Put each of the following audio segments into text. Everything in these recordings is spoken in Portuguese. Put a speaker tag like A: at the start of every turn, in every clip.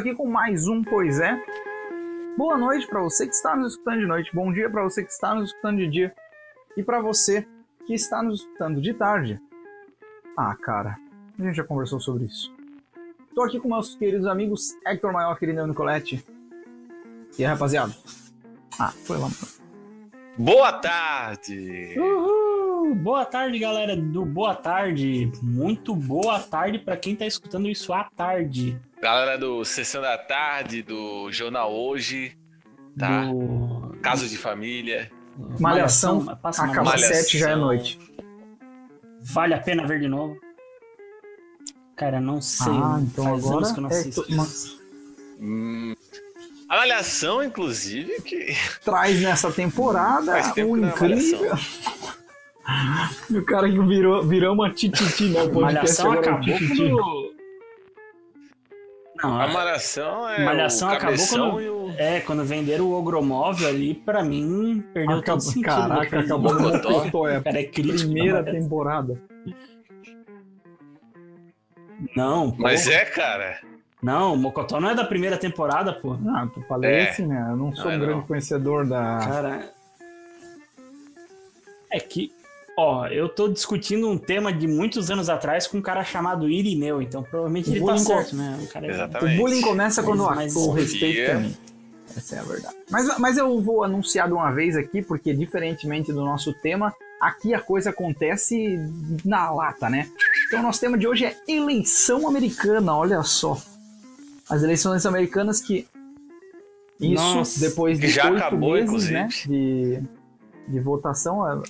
A: aqui com mais um Pois é. Boa noite para você que está nos escutando de noite, bom dia para você que está nos escutando de dia e para você que está nos escutando de tarde. Ah, cara, a gente já conversou sobre isso. Tô aqui com meus queridos amigos Hector Maior, querido Nicolette. E aí, rapaziada? Ah, foi lá.
B: Boa tarde!
C: Uhul! Boa tarde, galera do Boa Tarde. Muito boa tarde para quem tá escutando isso à tarde.
B: Galera do Sessão da Tarde, do Jornal Hoje, tá?
C: Do...
B: Caso de Família.
A: Malhação, acaba
C: Malhação.
A: às sete, já é noite.
C: Vale a pena ver de novo? Cara, não sei.
A: Ah, então
C: Faz
A: agora
C: anos que eu não
A: é
C: assisto.
A: uma-
B: Hum, a Malhação, inclusive, que
A: traz nessa temporada um
B: não é
A: incrível. E o cara que virou, virou uma tititi, né? O
C: Malhação
A: é o
C: acabou quando... Não,
B: a
C: a
B: Malhação é
C: Malhação
B: o
C: acabou quando-
B: o...
C: É, quando venderam o Ogromóvel ali, pra mim, perdeu todo
A: Acabou-
C: sentido.
A: Caraca,
C: do
A: acabou no
B: Mocotó.
A: É
C: cara é crítico.
A: primeira
C: da-
A: temporada.
C: Não, pô.
B: Mas é, cara.
C: Não, o Mocotó não é da primeira temporada, pô.
A: Ah, tu falei
B: É.
A: assim, né? Eu não sou
B: Não é
A: um grande
B: não.
A: conhecedor da.
C: Cara. É que. Ó, eu tô discutindo um tema de muitos anos atrás com um cara chamado Irineu, então provavelmente
A: O
C: ele tá certo, né? O cara é-
A: O bullying começa quando
C: Mas-
A: o respeito
B: Yeah.
A: também. Essa é a verdade. Mas, mas eu vou anunciar de uma vez aqui, porque diferentemente do nosso tema, aqui a coisa acontece na lata, né? Então o nosso tema de hoje é eleição americana, olha só. As eleições americanas que. Isso,
C: Nossa.
A: depois de
B: Que já
A: oito
B: acabou,
A: meses,
B: inclusive.
A: né? De, de votação, a,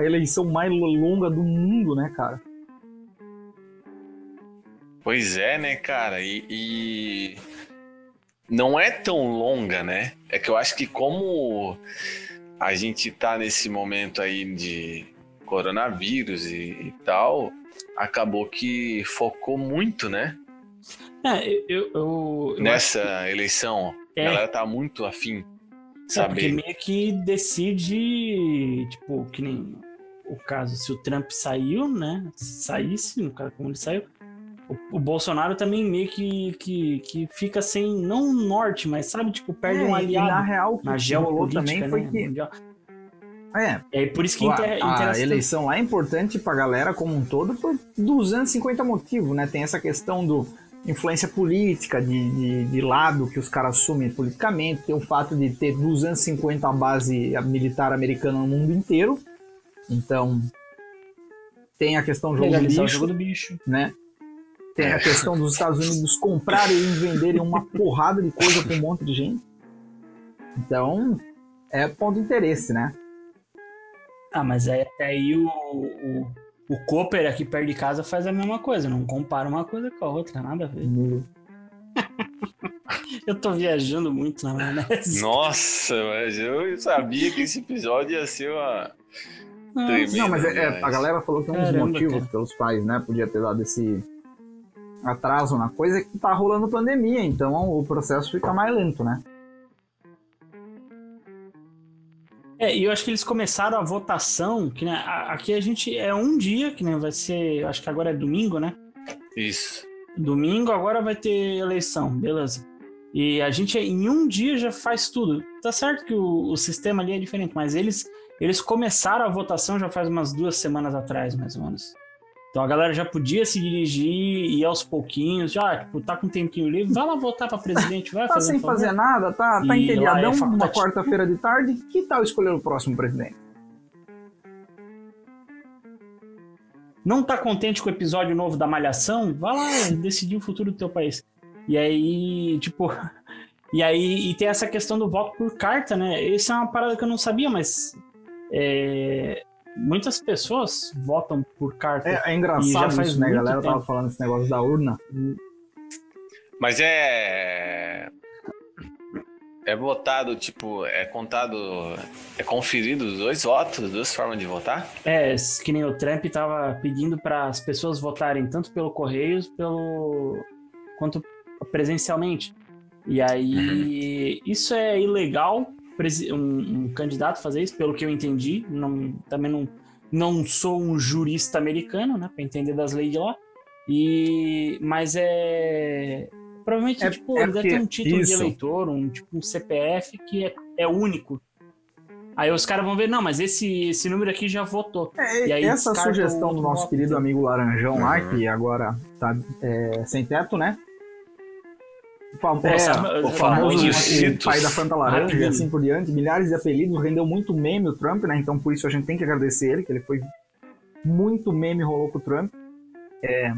A: a, eleição mais longa do mundo, né, cara?
B: Pois é, né, cara? E, e não é tão longa, né? É que eu acho que como a gente tá nesse momento aí de coronavírus e, e tal, acabou que focou muito, né?
C: É, eu. eu,
B: Nessa eleição.
C: É.
B: A galera tá muito afim.
C: É, porque
B: Saber.
C: meio que decide, tipo, que nem o caso, se o Trump saiu, né? Se saísse, no caso, como ele saiu, o, o Bolsonaro também meio que, que, que fica sem, não um norte, mas sabe, tipo, perde
A: É,
C: um
A: e
C: aliado
A: na real,
C: na geopolítica
A: também
C: né,
A: foi que.
C: mundial.
A: É,
C: É por isso que
A: a,
C: inter,
A: a eleição lá é importante pra galera como um todo por 250 motivos, né? Tem essa questão do influência política, de, de, de lado que os caras assumem politicamente, tem o fato de ter 250 a base militar americana no mundo inteiro. Então, tem a questão do jogo
C: jogo do bicho.
A: né? Tem a questão dos Estados Unidos comprarem e venderem uma porrada de coisa pra um monte de gente. Então, é ponto de interesse, né?
C: Ah, mas aí, até aí o, o, o Cooper aqui perto de casa faz a mesma coisa, não compara uma coisa com a outra, nada a ver. Eu tô viajando muito na maionese.
B: Nossa, mas eu sabia que esse episódio ia ser uma. Tremendo,
A: Não, mas é- é,
B: demais.
A: a galera falou que um dos motivos
C: cara.
A: pelos pais, né, podia ter dado esse atraso na coisa é que tá rolando pandemia, então o processo fica mais lento, né?
C: É, e eu acho que eles começaram a votação, que né, aqui a gente é um dia, que né, vai ser, acho que agora é domingo, né?
B: Isso.
C: Domingo agora vai ter eleição, beleza. E a gente em um dia já faz tudo. Tá certo que o, o sistema ali é diferente, mas eles, eles começaram a votação já faz umas duas semanas atrás, mais ou menos. Então a galera já podia se dirigir e ir aos pouquinhos, já, tipo, tá com um tempinho livre, vai lá votar pra presidente, vai
A: Tá
C: fazer um
A: sem
C: favor.
A: fazer nada, tá, tá
C: E lá é
A: entediadão, uma quarta-feira de tarde, que tal escolher o próximo presidente?
C: não tá contente com o episódio novo da Malhação, vai lá decidir o futuro do teu país. E aí, tipo, e aí e tem essa questão do voto por carta, né? Isso é uma parada que eu não sabia, mas é, muitas pessoas votam por carta.
A: É, é
C: E
A: engraçado
C: já faz
A: isso, né? A galera tava
C: tempo.
A: falando esse negócio da urna.
B: Mas é. É votado, tipo, é contado. É conferido os dois votos, duas formas de votar?
C: É, que nem o Trump tava pedindo para as pessoas votarem tanto pelo Correios pelo quanto presencialmente. E aí, isso é ilegal um, um candidato fazer isso, pelo que eu entendi. Não, também não, não sou um jurista americano, né, para entender das leis de lá. E mas é provavelmente
A: É-
C: tipo
A: é
C: ele deve ter um título
A: isso.
C: de eleitor, um tipo um CPF que é, é único. Aí os caras vão ver, não, mas esse, esse número aqui já votou.
A: É,
C: E aí
A: essa
C: descarta
A: sugestão do nosso
C: voto,
A: querido amigo Laranjão lá,
B: Uhum.
A: que agora tá é, sem teto, né? Fam- é, o famoso
B: eu-
A: pai da Fanta Laranja e assim por diante. Milhares de apelidos, rendeu muito meme o Trump, né? Então por isso a gente tem que agradecer ele, que ele foi muito meme rolou com o Trump.
C: É,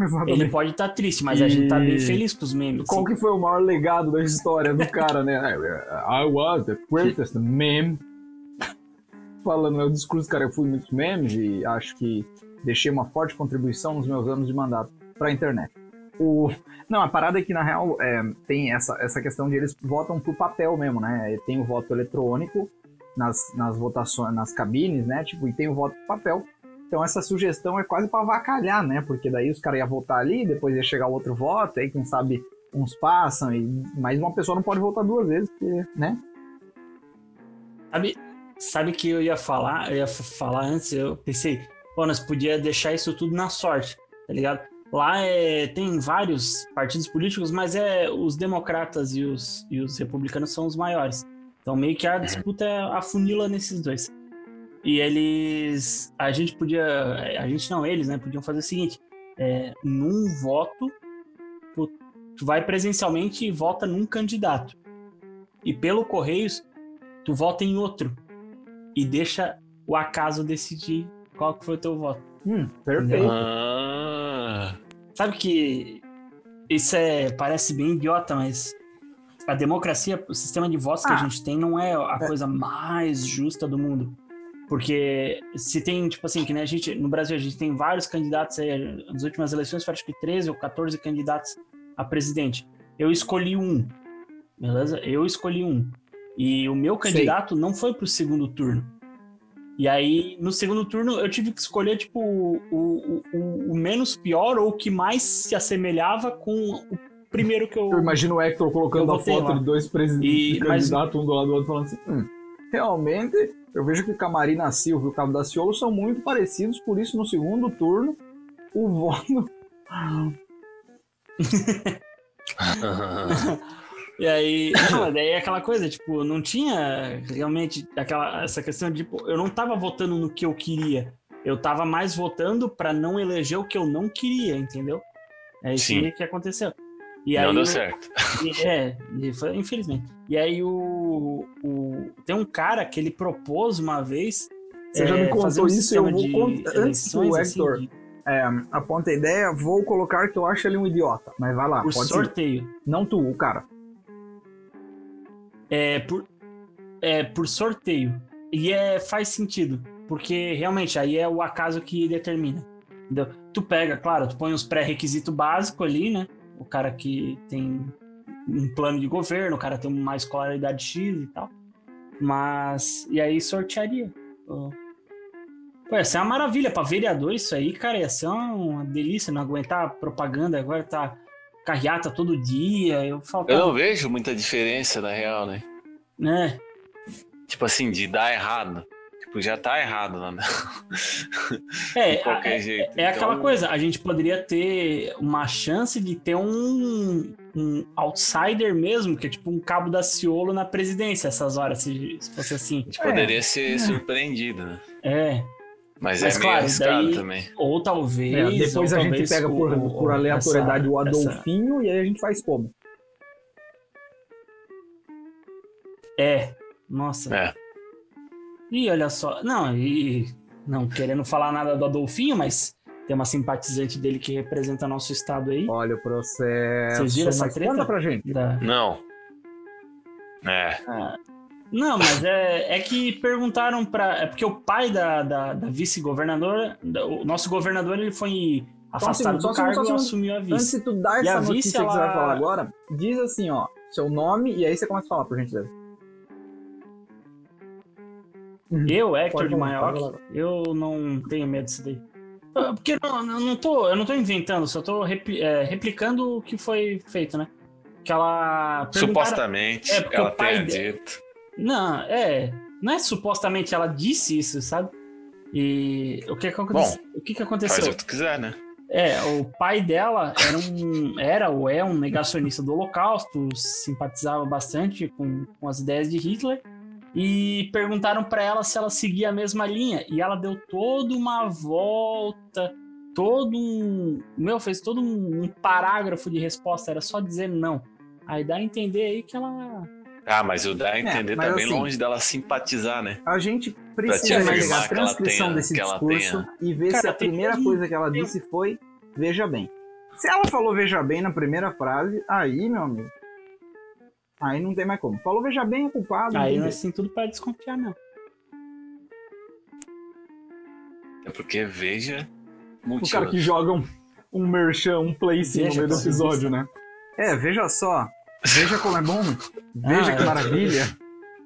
A: Exatamente.
C: ele pode estar triste, mas a gente tá bem
A: E-
C: feliz com os memes.
A: Qual que foi o maior legado da história do cara, né? I was the greatest meme. Falando meu discurso, cara, eu fui muitos memes e acho que deixei uma forte contribuição nos meus anos de mandato pra internet. O... Não, a parada é que, na real, é, tem essa, essa questão de eles votam por papel mesmo, né? Tem o voto eletrônico nas, nas votações, nas cabines, né? Tipo, e tem o voto por papel. Então essa sugestão é quase pra avacalhar, né? Porque daí os caras iam votar ali, depois ia chegar outro voto, aí quem sabe uns passam, e... mas uma pessoa não pode votar duas vezes, porque, né?
C: Sabe, sabe que eu ia falar, eu ia falar antes, eu pensei, pô, nós podia deixar isso tudo na sorte, tá ligado? Lá é, tem vários partidos políticos, mas é os democratas e os, e os republicanos são os maiores. Então meio que a disputa é a funila nesses dois. E eles, a gente podia, a gente não, eles, né, podiam fazer o seguinte, é, num voto, tu, tu vai presencialmente e vota num candidato. E pelo Correios, tu vota em outro e deixa o acaso decidir qual que foi o teu voto.
A: Hum, perfeito.
B: Ah,
C: Sabe que isso é parece bem idiota, mas a democracia, o sistema de votos que a
A: Ah.
C: gente tem não é a coisa mais justa do mundo. Porque se tem, tipo assim, que nem a gente, no Brasil, a gente tem vários candidatos aí, nas últimas eleições, foi acho que 13 ou 14 candidatos a presidente. Eu escolhi um, beleza? Eu escolhi um. E o meu
A: Sei.
C: candidato não foi pro segundo turno. E aí, no segundo turno, eu tive que escolher, tipo, o, o, o, o menos pior ou o que mais se assemelhava com o primeiro que eu.
A: Eu imagino o Hector colocando a foto
C: lá.
A: de dois presidentes,
C: mas-
A: candidatos, um do lado do outro, falando assim, hum, realmente, eu vejo que Camarina Silva e o Cabo da Ciolo são muito parecidos, por isso no segundo turno, o voto...
C: E aí, não, daí é aquela coisa, tipo, não tinha realmente aquela essa questão de, tipo, eu não tava votando no que eu queria. Eu tava mais votando pra não eleger o que eu não queria, entendeu? É isso
B: Sim.
C: aí que aconteceu. E
B: não
C: aí,
B: deu certo.
C: e- é, e foi- infelizmente. E aí o, o tem um cara que ele propôs uma vez
A: Você já me
C: é,
A: contou
C: fazer um
A: isso, eu
C: sistema
A: vou
C: de
A: cont- antes que o
C: eleições, assim,
A: Hector-
C: de-
A: É, aponta a ideia, vou colocar que eu acho ele um idiota, mas vai lá,
C: por
A: pode ir.
C: sorteio.
A: Não tu, o cara.
C: É por, é por sorteio. E é, faz sentido. Porque realmente aí é o acaso que determina. Entendeu? Tu pega, claro, tu põe os pré-requisitos básicos ali, né? O cara que tem um plano de governo, o cara tem uma escolaridade X e tal. Mas. E aí sortearia. Pô, ia ser uma maravilha pra vereador isso aí, cara. Ia ser uma, uma delícia não aguentar propaganda. Agora tá carreata todo dia. Eu
B: Eu
C: faltava.
B: não vejo muita diferença, na real, né?
C: né?
B: Tipo assim, de dar errado. Tipo, já tá errado, né?
C: É,
B: de qualquer
C: é,
B: jeito.
C: É aquela
B: Então,
C: coisa, a gente poderia ter uma chance de ter um, um outsider mesmo, que é tipo um cabo da Ciolo na presidência essas horas, se, se fosse assim.
B: A gente poderia ser surpreendido, né?
C: É.
B: Mas,
C: Mas,
B: é
C: claro, daí-
B: também.
C: Ou talvez.
A: É, depois
C: ou
A: a gente pega por,
C: o-
A: por aleatoriedade o
C: essa-
A: Adolfinho e aí a gente faz como?
C: É. Nossa.
B: É.
C: E olha só. Não, e. Não querendo falar nada do Adolfinho, mas tem uma simpatizante dele que representa nosso estado aí.
A: Olha o processo.
C: Vocês viram essa treta?
A: Conta pra gente.
C: Da,
B: Não. É.
C: Ah, Não, mas é, é que perguntaram para É porque o pai da, da, da vice-governadora, o nosso governador, ele foi afastado
A: só
C: do
A: segundo,
C: cargo
A: só
C: e assumiu a
A: Antes
C: vice.
A: de tu dar
C: E
A: essa
C: vice,
A: notícia que você
C: ela-
A: vai falar agora, diz assim, ó, seu nome e aí você começa a falar, por gentileza.
C: Eu, Hector de Maioc, eu não tenho medo disso daí. Ah, Porque eu não, eu não, tô, eu não tô inventando, só tô repli- é, replicando o que foi feito, né? Que ela
B: Supostamente,
C: É, porque
B: ela
C: o pai
B: tenha
C: de-
B: dito.
C: Não, é. Não é supostamente ela disse isso, sabe? E o que, que aconteceu? que que
B: Faz
C: aconteceu?
B: o que tu quiser, né?
C: É, o pai dela era um, era ou é um negacionista do Holocausto, simpatizava bastante com, com as ideias de Hitler. E perguntaram pra ela se ela seguia a mesma linha. E ela deu toda uma volta, todo um. Meu, fez todo um, um parágrafo de resposta, era só dizer não. Aí dá a entender aí que ela.
B: Ah, mas o dá a entender
A: mas
B: tá bem
A: assim-
B: longe dela simpatizar, né?
A: A gente
B: te
A: precisa pegar a transcrição
B: tenha-
A: desse discurso e ver se
C: Cara,
A: a
C: tem
A: primeira
C: que-
A: coisa que ela disse foi veja bem. Se ela falou veja bem na primeira frase, aí, meu amigo, aí não tem mais como. Falou veja bem é culpado.
C: Aí
A: não
C: é assim tudo pra desconfiar, não.
B: É porque veja
A: O
B: motivo.
A: cara que joga um, um merchan, um place no
C: Veja
A: meio do episódio, né? É, veja só. Veja como é bom. Veja
C: Ah,
A: que maravilha.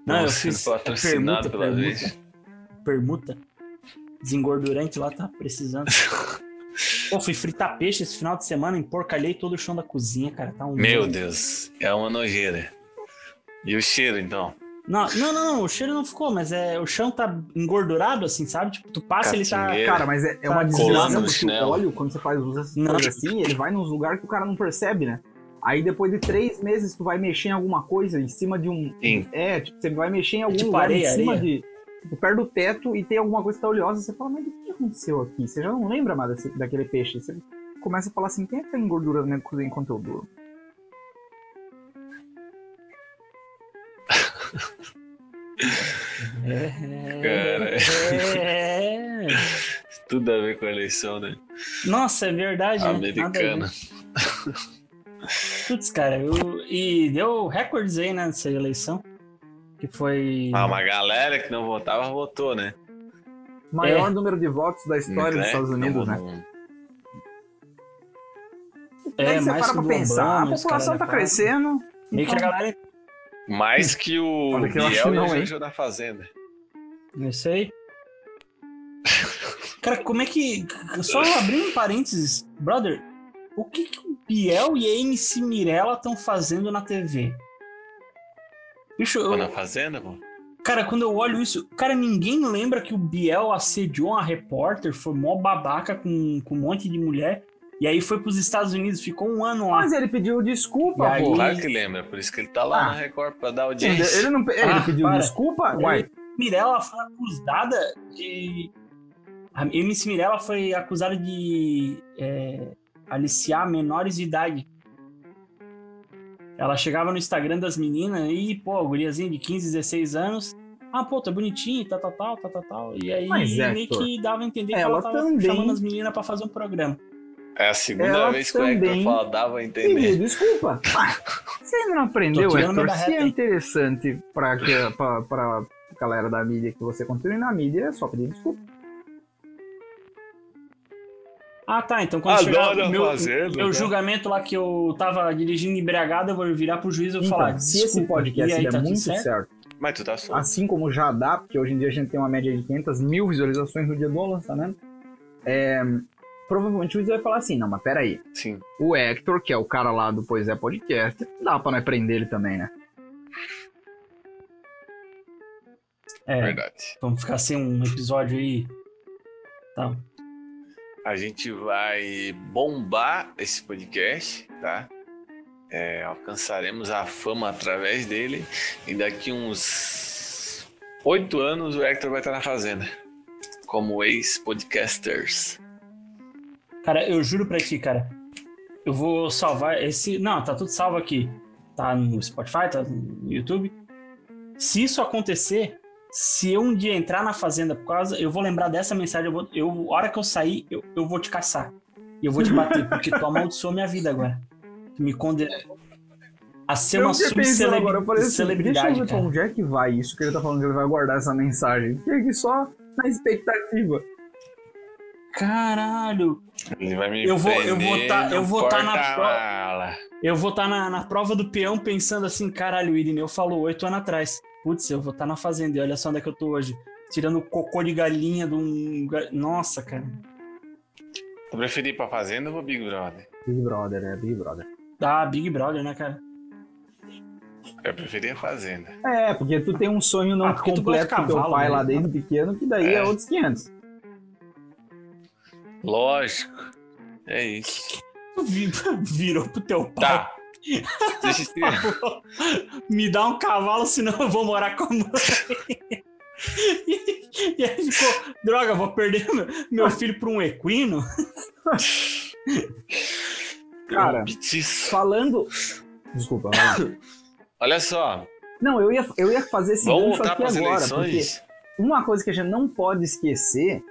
C: Não, eu
B: Nossa,
C: fiz
B: patrocinado
C: permuta,
B: pela
C: permuta.
B: vez.
C: Permuta. Desengordurante lá tá precisando. Pô, fui fritar peixe esse final de semana, emporcalhei todo o chão da cozinha, cara. Tá um
B: Meu
C: nojo.
B: Deus, é uma nojeira. E o cheiro, então?
C: Não, não, não, não, o cheiro não ficou, mas é, o chão tá engordurado, assim, sabe? Tipo, tu passa, ele tá.
A: Cara, mas é, é uma
C: Tá
A: desgraça
B: colando no
A: porque o óleo, quando você faz usa
C: Não.
A: coisas assim, ele vai nos lugares que o cara não percebe, né? Aí depois de três meses tu vai mexer em alguma coisa em cima de um.
B: Sim.
A: É, tipo, você vai mexer em algum
C: tipo
A: lugar
C: areia,
A: em cima
C: areia.
A: de. Tipo, perto do teto e tem alguma coisa que tá oleosa, você fala, mas o que aconteceu aqui? Você já não lembra mais desse- daquele peixe. Você começa a falar assim, quem é que tá engordurando minha cozinha enquanto eu durmo?
C: É, é.
B: Tudo a ver com a eleição, né?
C: Nossa, é verdade. né? Putz, cara, eu- e deu recordes aí né, nessa eleição. Que foi.
B: Ah, uma galera que não votava, votou, né?
A: Maior número de votos da história dos
B: Né?
A: Estados Unidos,
B: Não-
A: né?
C: É,
A: Daí você
C: mais
A: para
C: que
A: pra
C: o
A: pensar,
C: Obama,
A: a população tá crescendo.
C: Meio que a
A: então-
C: galera.
B: Mais que o
A: Olha que eu
B: Biel e
A: não, hein?
B: Jojo da Fazenda.
C: Não sei. Cara, como é que. Só abrindo um parênteses, brother, o que, que o Biel e a MC Mirella estão fazendo na TV? Bicho, eu-
B: na Fazenda, pô?
C: cara, quando eu olho isso, cara, ninguém lembra que o Biel assediou uma repórter, foi mó babaca com, com um monte de mulher, e aí foi pros Estados Unidos, ficou um ano lá.
A: Mas ele pediu desculpa,
C: E aí-
A: pô.
B: Claro que lembra, por isso que ele tá lá
A: Ah.
B: na Record pra dar audiência.
A: Ele, não, ele
C: Ah,
A: pediu
C: para.
A: desculpa? Uai,
C: Mirella foi acusada de. A MC Mirella foi acusada de é, aliciar menores de idade. Ela chegava no Instagram das meninas e, pô, guriazinha de 15, 16 anos. Ah, pô, tá bonitinho, tal, tal, tal, tal, tal, tal. E aí
A: Mas,
C: meio
A: Hector,
C: que dava a entender que
A: ela
C: ela tava
A: também-
C: chamando as meninas pra fazer um programa.
B: É a segunda
A: Ela
B: vez que o
A: também
B: Hector fala, dava a entender.
A: desculpa. Ah, você ainda não aprendeu, Hector? Se é interessante pra, que, pra, pra galera da mídia que você continue na mídia, é só pedir desculpa.
C: Ah, tá. Então quando
B: Adoro
C: chegar meu,
B: Fazenda,
C: meu
B: né?
C: julgamento lá que eu tava dirigindo embriagado, eu vou virar pro juiz e vou
A: Então,
C: falar.
A: se esse
C: "Desculpa,
A: podcast
C: aí,
A: der
C: tá
A: muito
C: certo?"
A: certo,
B: Mas tu tá solto.
A: assim como já dá, porque hoje em dia a gente tem uma média de 500 mil visualizações no dia do lançamento, é, provavelmente o juiz vai falar assim, não, mas peraí,
B: Sim.
A: o Hector, que é o cara lá do Pois é Podcast, dá pra nós prender ele também, né?
C: É,
B: Verdade.
C: vamos ficar sem um episódio aí. Tá.
B: A gente vai bombar esse podcast, tá? É, alcançaremos a fama através dele e daqui uns oito anos o Hector vai estar na fazenda como ex-podcasters.
C: Cara, eu juro pra ti, cara. Eu vou salvar esse. Não, tá tudo salvo aqui. Tá no Spotify, tá no YouTube. Se isso acontecer, se eu um dia entrar na fazenda por causa, eu vou lembrar dessa mensagem. Eu vou, eu, a hora que eu sair, eu, eu vou te caçar. E eu vou te bater, porque tu amaldiçoou minha vida agora. Tu me condenou a ser uma
A: eu assim,
C: subcelebridade,
A: deixa eu ver
C: cara.
A: onde é que vai isso que ele tá falando que ele vai guardar essa mensagem. Fiquei aqui só na expectativa.
C: Caralho!
B: Ele vai me
C: Eu vou- eu vou tá- eu vou tá na
B: porta-mala.
C: Eu vou estar na, na prova do peão pensando assim, caralho, o Irineu falou oito anos atrás. Putz, eu vou estar na fazenda e olha só onde é que eu tô hoje. Tirando cocô de galinha de um. Nossa, cara.
B: Tu preferir ir pra fazenda ou pro Big Brother?
A: Big Brother, é Big Brother.
C: Ah, Big Brother, né, cara?
B: Eu preferia a fazenda.
A: É, porque tu tem um sonho não
C: Ah,
A: completo
C: de
A: com teu pai
C: né?
A: lá desde pequeno, que daí é,
B: É.
A: outros 500.
B: Lógico. É isso.
C: Virou pro teu pai.
B: Tá. Deixa eu...
C: Me dá um cavalo, senão eu vou morar com a mãe. E, aí ficou, droga, vou perder meu, filho para um equino.
A: Cara, falando. Desculpa.
B: Olha só.
A: Não, eu ia, eu ia fazer esse
B: Vamos
A: gancho aqui agora,
B: eleições?
A: porque uma coisa que a gente não pode esquecer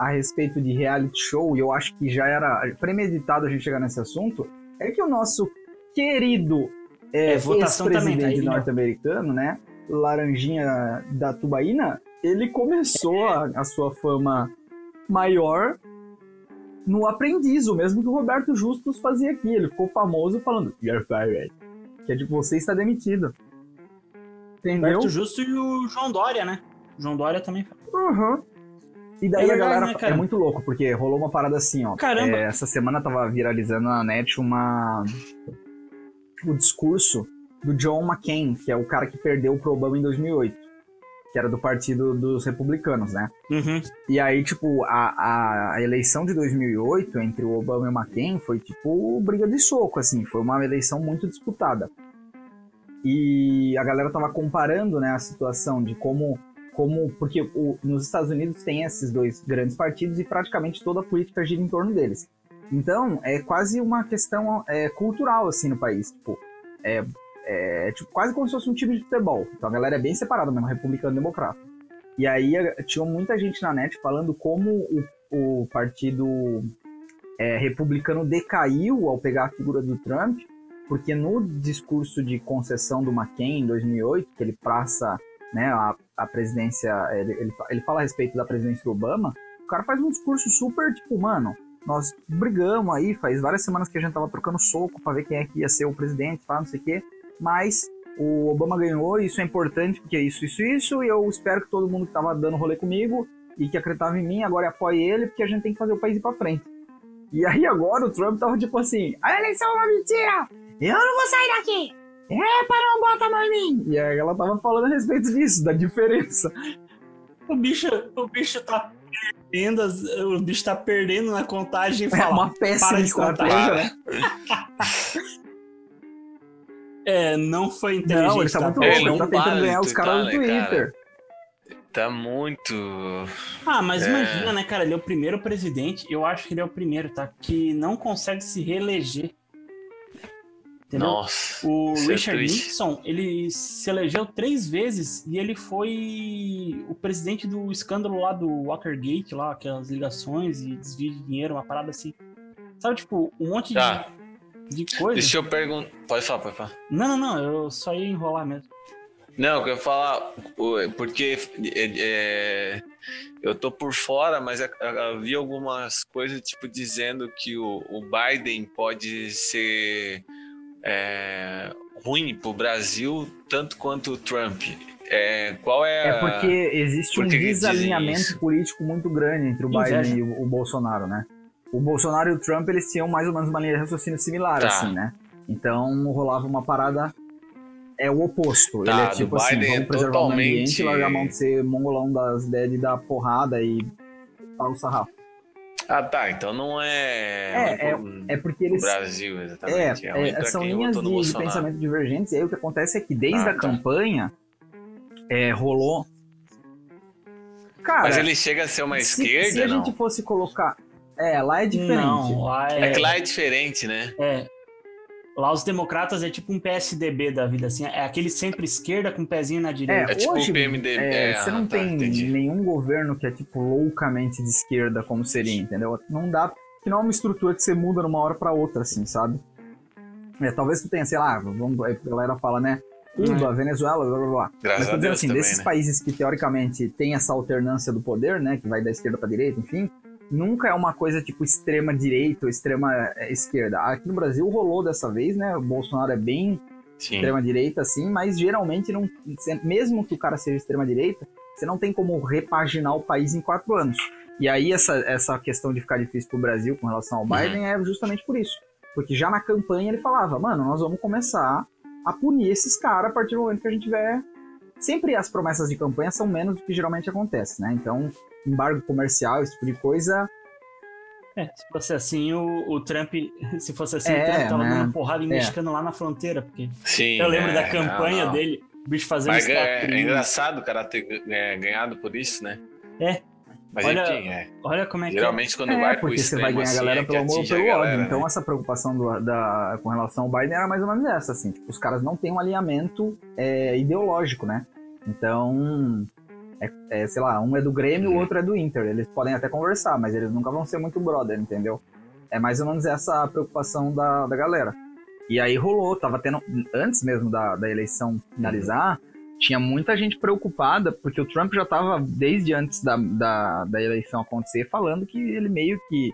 A: a respeito de reality show, e eu acho que já era premeditado a gente chegar nesse assunto, é que o nosso querido é,
C: É, tá
A: ex-presidente
C: né?
A: norte-americano, né? Laranjinha da Tubaína, ele começou a, a sua fama maior no aprendiz, o mesmo que o Roberto Justus fazia aqui. Ele ficou famoso falando You're fired. Que é tipo, você está demitido. Entendeu?
C: Roberto Justo e o João Dória, né? O João Dória também.
A: Uhum. E daí
C: É
A: a galera
C: né,
A: é muito louco, porque rolou uma parada assim, ó.
C: Caramba.
A: É, essa semana tava viralizando na net uma o discurso do John McCain, que é o cara que perdeu pro Obama em 2008, que era do partido dos republicanos, né?
C: Uhum.
A: E aí, tipo, a, a eleição de 2008 entre o Obama e o McCain foi, tipo, briga de soco, assim. Foi uma eleição muito disputada. E a galera tava comparando, né, a situação de como... como porque o- nos Estados Unidos tem esses dois grandes partidos e praticamente toda a política gira em torno deles. Então, é quase uma questão é, cultural, assim, no país. Tipo, é, é tipo, quase como se fosse um time de futebol. Então a galera é bem separada mesmo, republicano e democrata. E aí tinha muita gente na net falando como o, o partido é, republicano decaiu ao pegar a figura do Trump, porque no discurso de concessão do McCain em 2008, que ele passa né, a, a presidência, ele, ele, ele fala a respeito da presidência do Obama, o cara faz um discurso super tipo, mano, nós brigamos aí, faz várias semanas que a gente tava trocando soco pra ver quem é que ia ser o presidente, tá, não sei o quê, mas o Obama ganhou, e isso é importante, porque é isso, isso, isso, e eu espero que todo mundo que tava dando rolê comigo e que acreditava em mim agora apoie ele, porque a gente tem que fazer o país ir pra frente. E aí agora o Trump tava tipo assim, a eleição é uma mentira! Eu não vou sair daqui! Epa, não bota a mão em mim! E aí ela tava falando a respeito disso, da diferença.
C: O bicho, o bicho tá perdendo, o bicho tá perdendo na contagem e
A: É
C: fala.
A: uma péssima
C: para de contar.
A: estratégia, né?
C: É, não foi inteligente.
A: Não, ele tá muito
B: Ele
A: louco, ele
B: não
A: tá tentando
B: para de
A: ganhar os caras do
B: twittar, né,
A: Twitter.
B: Tá muito.
C: Ah, mas
B: É.
C: imagina, né, cara? Ele é o primeiro presidente, eu acho que ele é o primeiro, tá? Que não consegue se reeleger. Entendeu?
B: Nossa.
C: O
B: é
C: Richard
B: triste.
C: Nixon, ele se elegeu três vezes e ele foi o presidente do escândalo lá do Watergate, lá, aquelas ligações e desvio de dinheiro, uma parada assim. Sabe, tipo, um monte
B: Tá.
C: de, de coisa.
B: Deixa eu perguntar. Pode falar, pode falar.
C: Não, não, não, eu só ia enrolar mesmo.
B: Não, eu ia falar, porque é, é, eu tô por fora, mas eu vi algumas coisas, tipo, dizendo que o, o Biden pode ser é, ruim pro Brasil, tanto quanto o Trump. É, qual é,
A: É porque existe
B: por
A: um desalinhamento político muito grande entre o
C: Inveja.
A: Biden e o, o Bolsonaro, né? O Bolsonaro e o Trump, eles tinham mais ou menos uma linha de raciocínio similar,
B: Tá.
A: assim, né? Então rolava uma parada... É o oposto.
B: Tá,
A: Ele é tipo assim,
B: Biden é
A: vamos preservar o meio ambiente,
B: totalmente-
A: largar a mão de ser mongolão das ideias de dar porrada e dar o sarrafo.
B: Ah, tá, então não é...
A: É,
B: ruim
A: É porque
B: pro
A: eles...
B: Brasil,
A: É,
B: exatamente. É,
A: é,
B: pra
A: são linhas de, de pensamento divergentes, e aí o que acontece é que desde
B: Ah,
A: a
B: tá.
A: campanha é, rolou. Cara,
B: Mas ele chega a ser uma
A: se,
B: esquerda,
A: se a
B: não?
A: gente fosse colocar. É, lá é diferente.
C: Não, lá é,
B: É que lá é diferente, né?
C: é. Lá os democratas é tipo um PSDB da vida, assim. É aquele sempre esquerda com um pezinho na direita.
B: É tipo
A: hoje,
B: o PMDB.
A: é,
B: É,
A: você
B: ah,
A: não
B: tá,
A: tem
B: entendi.
A: nenhum governo que é tipo loucamente de esquerda como seria, entendeu? Não dá, que não é uma estrutura que você muda numa hora pra outra, assim, sabe? É, talvez tu tenha, sei lá, vamos, a galera fala, né? Cuba, Venezuela, blá blá blá.
B: Graças
A: Mas tô dizendo assim,
B: também,
A: desses
B: né?
A: países que teoricamente tem essa alternância do poder, né, que vai da esquerda pra direita, enfim, nunca é uma coisa tipo extrema direita ou extrema eh, esquerda. Aqui no Brasil rolou dessa vez, né? O Bolsonaro é bem
B: Sim.
A: extrema direita assim, mas geralmente não, mesmo que o cara seja extrema direita, você não tem como repaginar o país em quatro anos. E aí essa, essa questão de ficar difícil pro Brasil com relação ao Biden é justamente por isso. Porque já na campanha ele falava, mano, nós vamos começar a punir esses caras a partir do momento que a gente tiver. Sempre as promessas de campanha são menos do que geralmente acontece, né? Então, embargo comercial, esse tipo de coisa,
C: É, se fosse assim, o, o Trump. Se fosse assim,
A: É,
C: o Trump tava
A: né?
C: dando porrada em
A: É.
C: mexicano lá na fronteira. Porque
B: Sim.
C: eu lembro
B: é,
C: da campanha
B: não, não.
C: dele, o bicho fazendo
B: Mas é, é engraçado o cara ter é, ganhado por isso, né?
C: É.
B: Mas
C: Olha,
B: enfim, é.
C: Olha como é que
B: Geralmente quando
A: É,
B: vai pro
A: porque você vai ganhar a
B: assim,
A: galera
B: é
A: pelo amor ou pelo ódio.
B: galera,
A: Então
B: né?
A: essa preocupação do- da, com relação ao Biden era mais ou menos essa, assim. Tipo, os caras não têm um alinhamento é, ideológico, né? Então, é, é, sei lá, um é do Grêmio, o
B: Uhum.
A: outro é do Inter. Eles podem até conversar, mas eles nunca vão ser muito brother, entendeu? É mais ou menos essa a preocupação da, da galera. E aí rolou, tava tendo, antes mesmo da, da eleição finalizar, tinha muita gente preocupada, porque o Trump já tava, desde antes da, da, da eleição acontecer, falando que ele meio que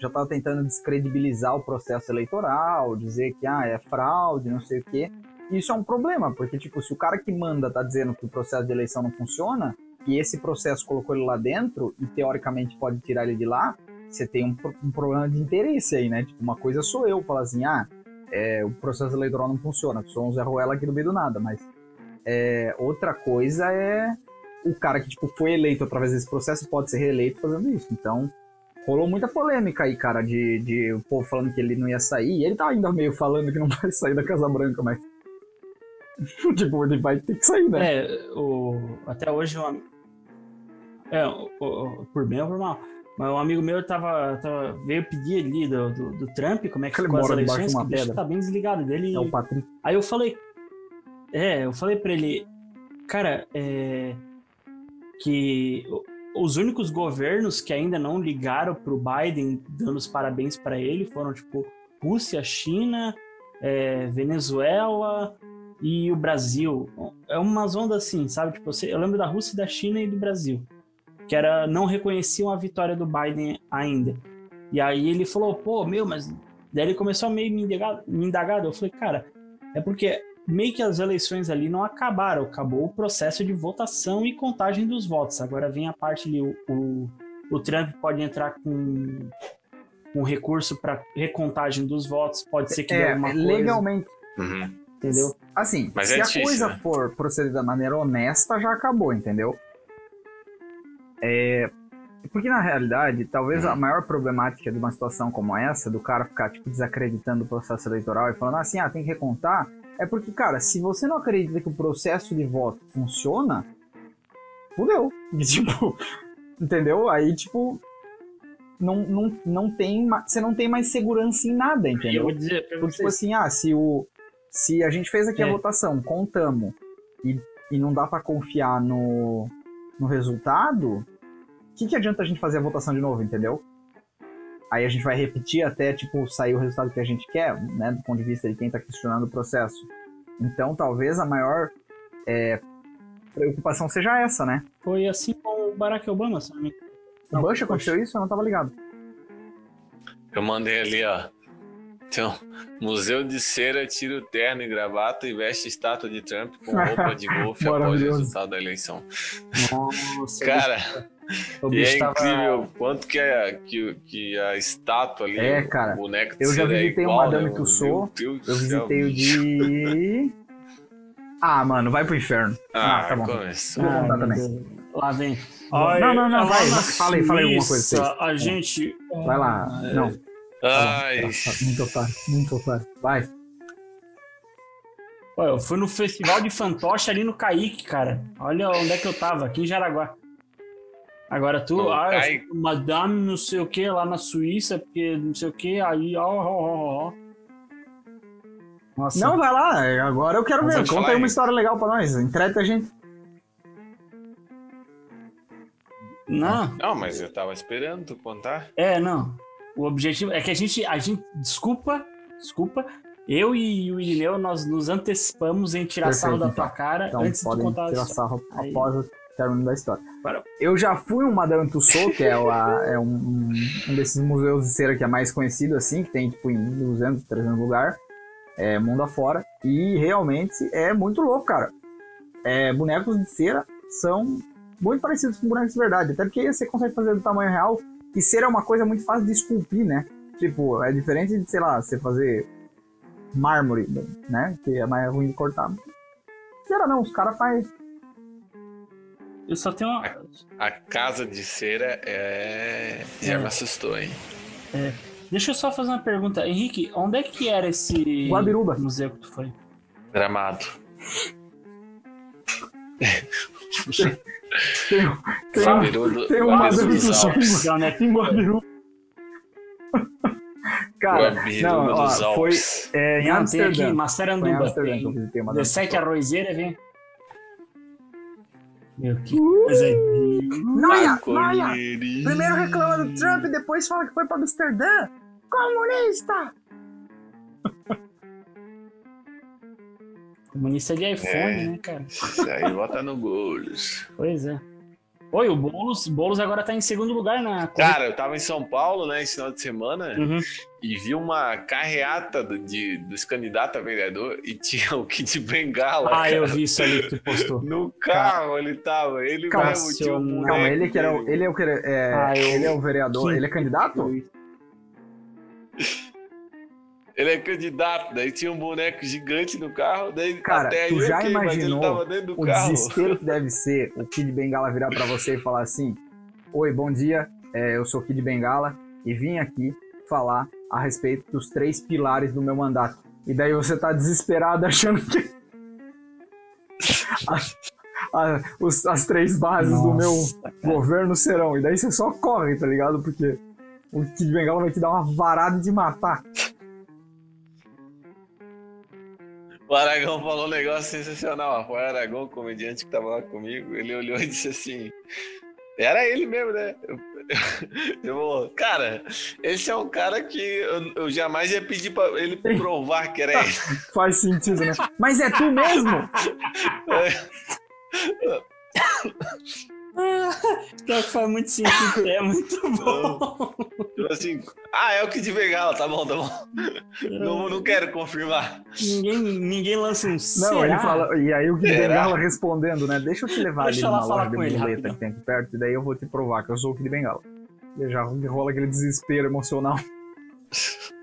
A: já tava tentando descredibilizar o processo eleitoral, dizer que ah, é fraude, não sei o quê. E isso é um problema, porque tipo, se o cara que manda tá dizendo que o processo de eleição não funciona, e esse processo colocou ele lá dentro, e teoricamente pode tirar ele de lá, você tem um, um problema de interesse aí, né? Tipo, uma coisa sou eu falar assim, ah, é, o processo eleitoral não funciona, sou um Zé Ruela aqui no meio do nada, mas é, outra coisa é o cara que tipo, foi eleito através desse processo pode ser reeleito fazendo isso. Então, rolou muita polêmica aí, cara, de, de o povo falando que ele não ia sair. Ele tá ainda meio falando que não vai sair da Casa Branca, mas. tipo, ele vai ter que sair, né?
C: É, o, até hoje, um, am- é, por bem ou por mal, mas um amigo meu tava, tava- veio pedir ali do, do, do Trump como é que
A: Ele
C: ficou as eleições, que o bicho
A: pedra.
C: tá bem desligado dele.
A: É o Patrick.
C: Aí eu falei, é, eu falei pra ele, cara, é, que os únicos governos que ainda não ligaram pro Biden dando os parabéns pra ele foram, tipo, Rússia, China, é, Venezuela e o Brasil. É umas ondas assim, sabe? Tipo, eu lembro da Rússia, da China e do Brasil, que era não reconheciam a vitória do Biden ainda. E aí ele falou, pô, meu, mas daí ele começou a meio me indagar, me indagar. Eu falei, cara, é porque meio que as eleições ali não acabaram, acabou o processo de votação e contagem dos votos. Agora vem a parte ali, o, o, o Trump pode entrar com um recurso para recontagem dos votos, pode ser que dê
A: É,
C: alguma coisa,
A: legalmente.
B: Uhum.
C: entendeu?
A: Assim,
B: Mas
A: se
B: é
A: a
B: difícil,
A: coisa
B: né?
A: for proceder da maneira honesta, já acabou, entendeu? É, porque na realidade, talvez a maior problemática de uma situação como essa, do cara ficar tipo desacreditando o processo eleitoral e falando assim, ah, tem que recontar, é porque, cara, se você não acredita que o processo de voto funciona, fudeu. E, tipo, entendeu? Aí, tipo, não, não, não tem, você não tem mais segurança em nada,
C: E eu
A: entendeu?
C: vou dizer pra
A: Porque, tipo assim, ah, se, o, se a gente fez aqui a
C: É.
A: votação, contamos, e, e não dá pra confiar no, no resultado, o que, que adianta a gente fazer a votação de novo, entendeu? Aí a gente vai repetir até, tipo, sair o resultado que a gente quer, né, do ponto de vista de quem tá questionando o processo. Então, talvez a maior é, preocupação seja essa, né?
C: foi assim com o Barack Obama, sabe?
A: O Bush aconteceu isso? Eu não tava ligado.
B: Eu mandei ali, ó. Então, Museu de Cera tira o terno e gravata e veste estátua de Trump com roupa de golfe após o resultado da eleição.
C: Nossa,
B: Cara,
C: o
B: e é
C: tava...
B: incrível quanto que a, que, que a estátua ali,
A: É,
B: o
A: cara,
B: boneco de
A: eu já
B: é
A: visitei o
B: igual,
A: Madame
B: né?
A: Tussauds,
B: Meu Deus
A: Eu
B: céu,
A: visitei o de. Ah, mano, vai pro inferno.
B: Ah,
A: Ah, tá bom.
B: começou.
A: Vou contar
C: Ah,
A: também.
C: Lá vem.
A: Não, não, não,
C: lá
A: vai, fala aí, fala aí alguma coisa.
C: A gente.
A: Vai lá. Não.
B: Ai,
A: Muito otário, muito otário. Vai.
C: Pô, eu fui no festival de fantoche ali no Caique, cara. Olha onde é que eu tava, aqui em Jaraguá. Agora tu,
B: No
C: ah, Madame não sei o que lá na Suíça, porque não sei o que, aí, ó, ó, ó, ó. Nossa.
A: Não, vai lá. Agora eu quero
B: Mas
A: ver. Conta aí uma história legal pra nós. Entreta a gente.
C: Não,
B: não, mas eu tava esperando tu contar.
C: é, não. O objetivo é que a gente, a gente, desculpa, desculpa, eu e o Irineu, nós nos antecipamos em tirar
A: Perfeito,
C: sarro da
A: então.
C: tua cara
A: Então
C: antes de contar a
A: tirar
C: história.
A: sarro
C: Aí.
A: após o término da história. Eu já fui um Madame Tussauds, que é, o- a- é um, um- um desses museus de cera que é mais conhecido, assim, que tem tipo em 200, 300 lugares, é, mundo afora. E realmente é muito louco, cara. É, bonecos de cera são muito parecidos com bonecos de verdade, até porque você consegue fazer do tamanho real. E cera é uma coisa muito fácil de esculpir, né? Tipo, é diferente de, sei lá, você fazer mármore, né? Que é mais ruim de cortar. Cera não, os caras fazem
C: Eu só tenho uma.
B: A casa de cera é. Já
C: É.
B: me assustou, hein?
C: Deixa eu só fazer uma pergunta. Henrique, onde é que era esse
A: Guabiruba.
C: museu que tu foi?
B: Gramado.
A: Tem, tem,
B: Guabiru
A: tem um
B: Guabiru Alpes.
C: Legal, né?
A: em Guabiruba. Cara,
B: Guabiru
A: não, ó, foi é, em
C: Não, tem aqui,
A: Amsterdã. Foi em
C: Massaranduba.
A: Amsterdã que eu
C: Tem
A: uma
C: 17
A: das
C: arrozeiras, vem. Meu, que coisa de...
A: Noia, noia! Primeiro reclama do Trump e depois fala que foi pra Amsterdã. Comunista!
C: Comunista de iPhone,
B: É.
C: né, cara?
B: Isso aí bota no golos.
C: Pois é. Oi, o Boulos, Boulos agora tá em segundo lugar na
B: Cara, eu tava em São Paulo, né, esse final de semana,
C: Uhum.
B: e vi uma carreata do- de, dos candidatos a vereador e tinha o Kid Bengala.
C: Ah, eu
B: cara.
C: vi isso ali que tu postou.
B: No carro ele tava, ele
A: Calma,
B: mesmo tinha um
A: Calma, ele que era ele é o que é,
C: Ah, eu-
A: ele é o vereador,
C: que-
A: ele é candidato?
B: Ele é candidato, daí tinha um boneco gigante no carro, daí
A: Cara,
B: até aí
A: tu já
B: mas ele
A: imaginou
B: tava dentro do
A: O
B: carro.
A: desespero que deve ser o Kid Bengala virar pra você e falar assim: Oi, bom dia, é, eu sou o Kid Bengala e vim aqui falar a respeito dos três pilares do meu mandato. E daí você tá desesperado achando que. as, a- os- as três bases do meu
C: Nossa, cara.
A: governo serão. E daí você só corre, tá ligado? Porque o Kid Bengala vai te dar uma varada de matar.
B: O Aragão falou um negócio sensacional. ó. Foi o Aragão, o comediante que tava lá comigo, ele olhou e disse assim. Era ele mesmo, né? Eu, eu vou- cara, esse é um cara que eu, eu jamais ia pedir pra ele provar que era ele.
A: Faz sentido, né? Mas é tu mesmo?
C: Pior que faz muito sentido, é muito bom.
B: Tipo assim, ah, é o que de Bengala, tá bom, tá bom. Não, não quero confirmar.
C: Ninguém, ninguém lança um
A: Não,
C: será?
A: ele fala. E aí o Kid
B: Será?
A: Bengala respondendo, né? Deixa eu te levar
C: Deixa eu
A: ali numa loja de muleta que tem aqui perto, e daí eu vou te provar que eu sou o Kid Bengala. E já rola aquele desespero emocional.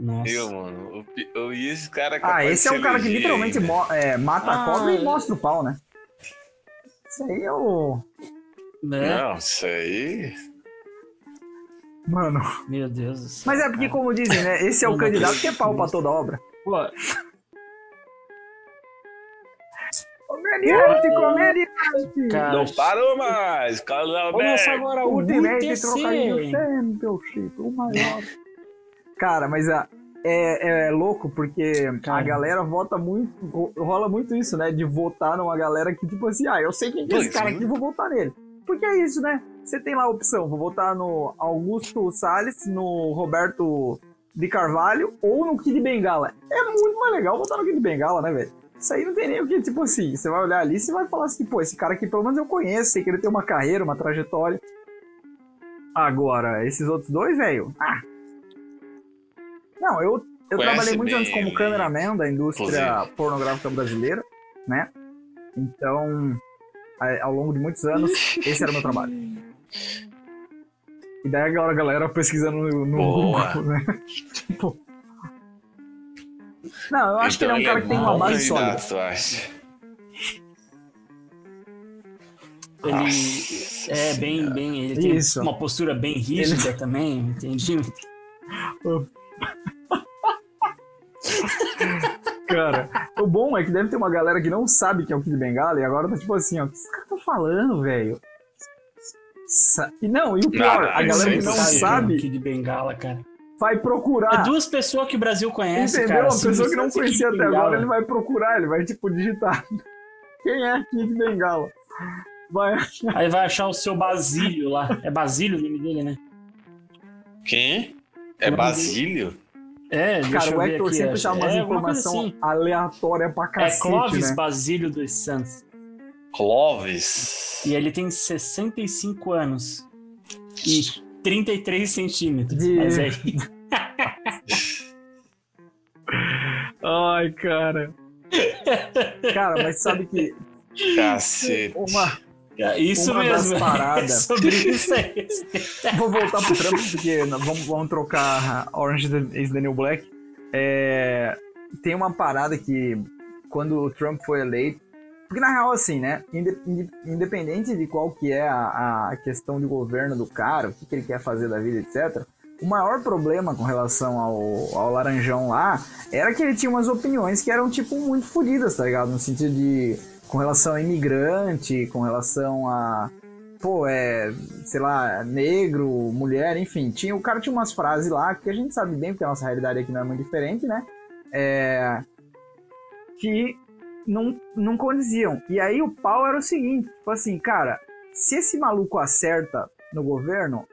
C: Nossa.
B: Eu, mano, o eu e esse cara
A: Ah, esse
B: de
A: é um cara que literalmente é, mata a
C: Ah,
A: cobra e
C: é.
A: mostra o pau, né? Isso aí é o.
C: Né?
B: Não, isso aí.
A: Mano.
C: Meu Deus do céu.
A: Mas é porque,
C: cara.
A: como dizem, né? Esse é o candidato que é pau pra toda obra.
C: Pô,
A: Comediante, comediante!
C: cara,
B: Não parou mais, Carlos Alberto.
C: agora o
A: Ultimate trocadilho
C: UTC.
A: Championship, o maior. Cara, mas a, é, é louco porque a galera vota muito, ro- rola muito isso, né? De votar numa galera que, tipo assim, ah, eu sei quem que é esse cara aqui, vou votar nele. Porque é isso, né? Você tem lá a opção, vou votar no Augusto Salles, no Roberto de Carvalho ou no Kid Bengala. É muito mais legal votar no Kid Bengala, né, velho? Isso aí não tem nem o que, tipo assim, você vai olhar ali e você vai falar assim, pô, esse cara aqui pelo menos eu conheço, sei que ele tem uma carreira, uma trajetória. Agora, esses outros dois, velho, ah. Não, eu, eu
B: Conhece
A: trabalhei muitos
B: bem
A: anos como
B: ele,
A: cameraman da indústria
B: inclusive.
A: pornográfica brasileira, né? Então, ao longo de muitos anos, esse era o meu trabalho. E daí agora a galera pesquisando no, no. Google, né? tipo. Não, eu acho que
B: Então
A: ele é um cara que tem uma base sólida.
B: tu acha?
C: Ele
B: Nossa
C: é bem,
B: Senhora.
C: bem, ele tem
A: Isso.
C: uma postura bem rígida também, entendi.
A: Cara, o bom é que deve ter uma galera que não sabe que é o Kid Bengala e agora tá tipo assim, ó, o que esse cara tá falando, velho? E não, e o pior,
B: Nada,
A: a galera que não sabe
C: Kid Bengala, cara.
A: vai
C: É
A: procurar.
C: duas pessoas que o Brasil conhece,
A: Entendeu?
C: cara.
A: Uma pessoa que não conhecia até
C: Kid
A: agora,
C: Bengala.
A: ele vai procurar, ele vai tipo digitar. Quem é Kid Bengala? Vai
C: Aí vai achar o seu Basílio lá. É Basílio o nome dele, né?
B: Quem? É Basílio?
C: É, deixa
A: Cara,
C: eu
A: o
C: ver
A: Hector
C: aqui,
A: sempre
C: acho-
A: chama umas
C: é coisa
A: informação
C: assim.
A: aleatória pra
C: É
A: cacete,
C: Clóvis
A: né?
C: Basílio dos Santos.
B: Clóvis.
C: E ele tem 65 anos. E 33 centímetros.
A: De-
C: Mas é
A: Ai, cara. Cara, mas sabe que
B: Cacete.
A: uma,
C: é isso
A: Uma
C: mesmo. É sobre isso aí.
A: Vou voltar pro Trump, porque vamos, vamos trocar Orange is the New Black. É, tem uma parada que, quando o Trump foi eleito, Porque na real, assim, né? Independente de qual que é a, a questão de governo do cara, o que, que ele quer fazer da vida, etc. O maior problema com relação ao, ao Laranjão lá era que ele tinha umas opiniões que eram, tipo, muito fodidas, tá ligado? No sentido de. Com relação a imigrante, com relação a. Pô, é. sei lá, negro, mulher, enfim. Tinha, o cara tinha umas frases lá que a gente sabe bem, porque a nossa realidade aqui não é muito diferente, né? É. Que não, não condiziam. E aí o pau era o seguinte, tipo assim, cara, se esse maluco acerta no governo,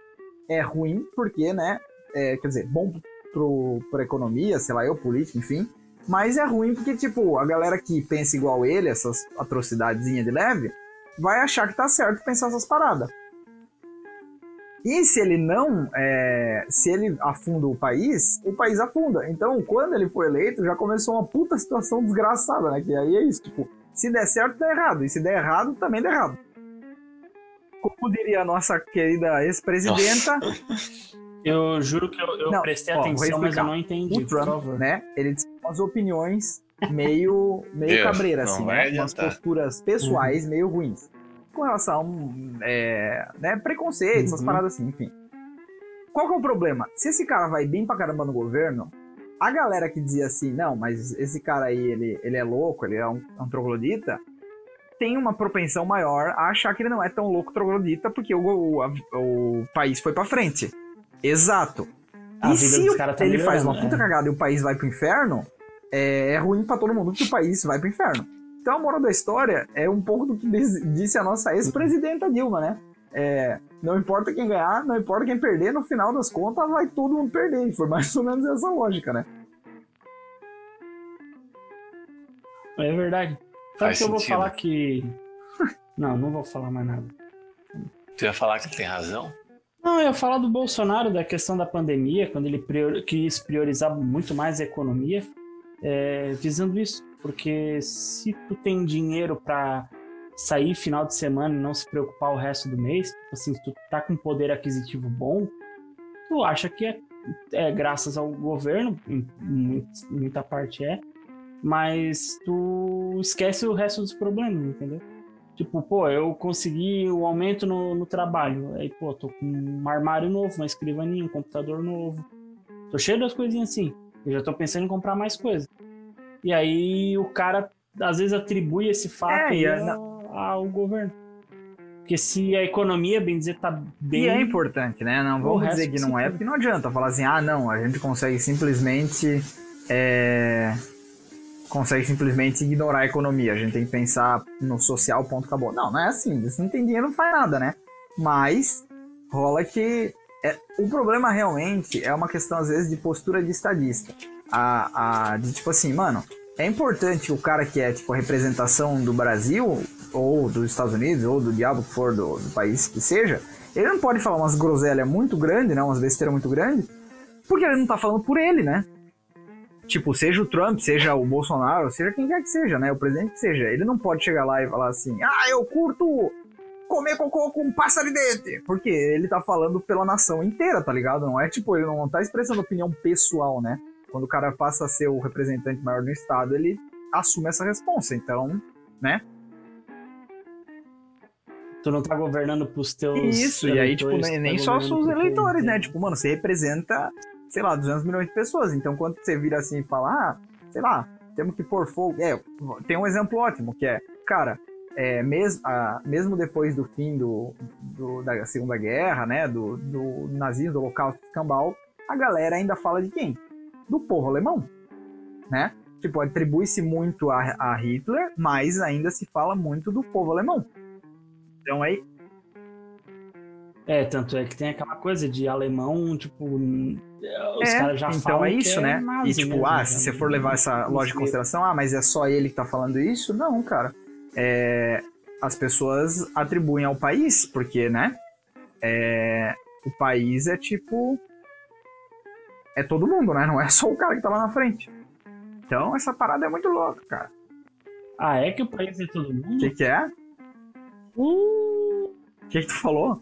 A: é ruim, porque, né, é, quer dizer, bom pro, pra economia, sei lá, eu, político, enfim, mas é ruim porque, tipo, a galera que pensa igual ele, essas atrocidades de leve, vai achar que tá certo pensar essas paradas. E se ele não, é, se ele afunda o país, o país afunda. Então, quando ele foi eleito, já começou uma puta situação desgraçada, né? Que aí é isso, tipo, se der certo, dá errado. E se der errado, também dá errado. Como diria a nossa querida ex-presidenta.
C: Eu juro que eu, eu não, prestei ó, atenção, mas eu não entendi.
A: O Trump, né? Ele umas opiniões meio, meio cabreiras, assim, né? Umas posturas pessoais uhum. meio ruins com relação é, né, preconceito, uhum. essas paradas assim, enfim. Qual que é o problema? Se esse cara vai bem pra caramba no governo, a galera que dizia assim, não, mas esse cara aí, ele, ele é louco, ele é um, é um troglodita, tem uma propensão maior a achar que ele não é tão louco troglodita porque o, o, o país foi pra frente. Exato. A e se tá ele faz uma puta é. cagada e o país vai pro inferno, é, é ruim para todo mundo que o país vai pro inferno. Então a moral da história é um pouco do que disse a nossa ex-presidenta Dilma, né? É, não importa quem ganhar, não importa quem perder, no final das contas vai todo mundo perder. E foi mais ou menos essa lógica, né?
C: É verdade. Sabe que eu vou falar que. Não, não vou falar mais nada.
B: Tu ia falar que tem razão?
C: Não, eu ia falar do Bolsonaro, da questão da pandemia, quando ele prior... quis priorizar muito mais a economia, é, visando isso. Porque se tu tem dinheiro para sair final de semana e não se preocupar o resto do mês, tipo assim, se tu tá com poder aquisitivo bom, tu acha que é, é graças ao governo, em, em muita parte é, mas tu esquece o resto dos problemas, entendeu? Tipo, pô, eu consegui o aumento no, no trabalho. Aí, pô, tô com um armário novo, uma escrivaninha, um computador novo. Tô cheio das coisinhas assim. Eu já tô pensando em comprar mais coisas. E aí o cara às vezes atribui esse fato é, é ao, ao governo. Porque se a economia, bem dizer, tá bem.
A: E é importante, né? Não vamos dizer que não é, porque não adianta falar assim, ah, não, a gente consegue simplesmente. É... Consegue simplesmente ignorar a economia. A gente tem que pensar no social, ponto, acabou. Não, não é assim. Se não tem dinheiro, não faz nada, né? Mas rola que. É... O problema realmente é uma questão, às vezes, de postura de estadista a, a de tipo assim, mano, é importante o cara que é tipo a representação do Brasil ou dos Estados Unidos ou do diabo que for do, do país que seja, ele não pode falar umas groselhas muito grandes, né, umas besteiras muito grandes, porque ele não tá falando por ele, né? Tipo, seja o Trump, seja o Bolsonaro, seja quem quer que seja, né? O presidente que seja. Ele não pode chegar lá e falar assim, ah, eu curto comer cocô com pasta de dente. Porque ele tá falando pela nação inteira, tá ligado? Não é tipo, ele não tá expressando opinião pessoal, né? quando o cara passa a ser o representante maior do Estado, ele assume essa responsa. Então, né?
C: Tu não tá governando pros teus.
A: Isso, e aí, tipo, nem, nem tá só os eleitores, né? Tipo, mano, você representa, sei lá, 200 milhões de pessoas. Então, quando você vira assim e fala, ah, sei lá, temos que pôr fogo. É, tem um exemplo ótimo, que é, cara, é, mes, a, mesmo depois do fim do, do, da Segunda Guerra, né, do, do nazismo, do holocausto cambal, a galera ainda fala de quem? do povo alemão, né? Tipo, atribui-se muito a, a, Hitler, mas ainda se fala muito do povo alemão. Então aí.
C: É, tanto é que tem aquela coisa de alemão, tipo. Os
A: é,
C: caras já
A: então
C: falam.
A: é isso,
C: é
A: né? E tipo, mesmo, ah, se você for levar essa lógica em consideração, ah, mas é só ele que tá falando isso? Não, cara. É, as pessoas atribuem ao país, porque, né? É, o país é tipo é todo mundo, né? Não é só o cara que tá lá na frente. Então essa parada é muito louca, cara.
C: Ah, é que o país é todo mundo? O
A: que, que é? O uh... que, que tu falou?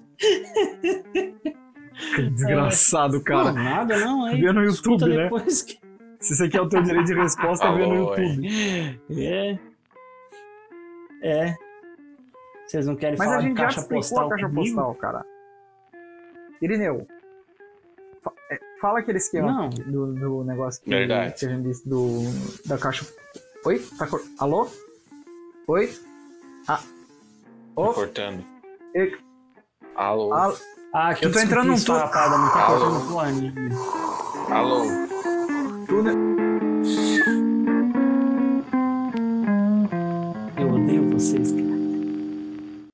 A: que desgraçado, é... cara.
C: Não, nada não, aí.
A: Vê no YouTube, né? Que... Se você quer o teu direito de resposta, vê no YouTube.
C: É. É. Vocês não querem
A: Mas
C: falar
A: a
C: de
A: gente já
C: caixa
A: explicou
C: postal
A: a caixa
C: comigo?
A: postal, cara. Irineu, é, fala aquele esquema
C: Não.
A: do, do negócio que,
B: Verdade.
A: que a gente disse do, da caixa. Oi? Tá cor... Alô? Oi? Ah.
B: Tá
A: Ô,
B: cortando.
A: e-
B: Alô?
A: al-
C: Ah, que
A: Eu tô entrando num
C: tá
B: Alô? Alô? impulses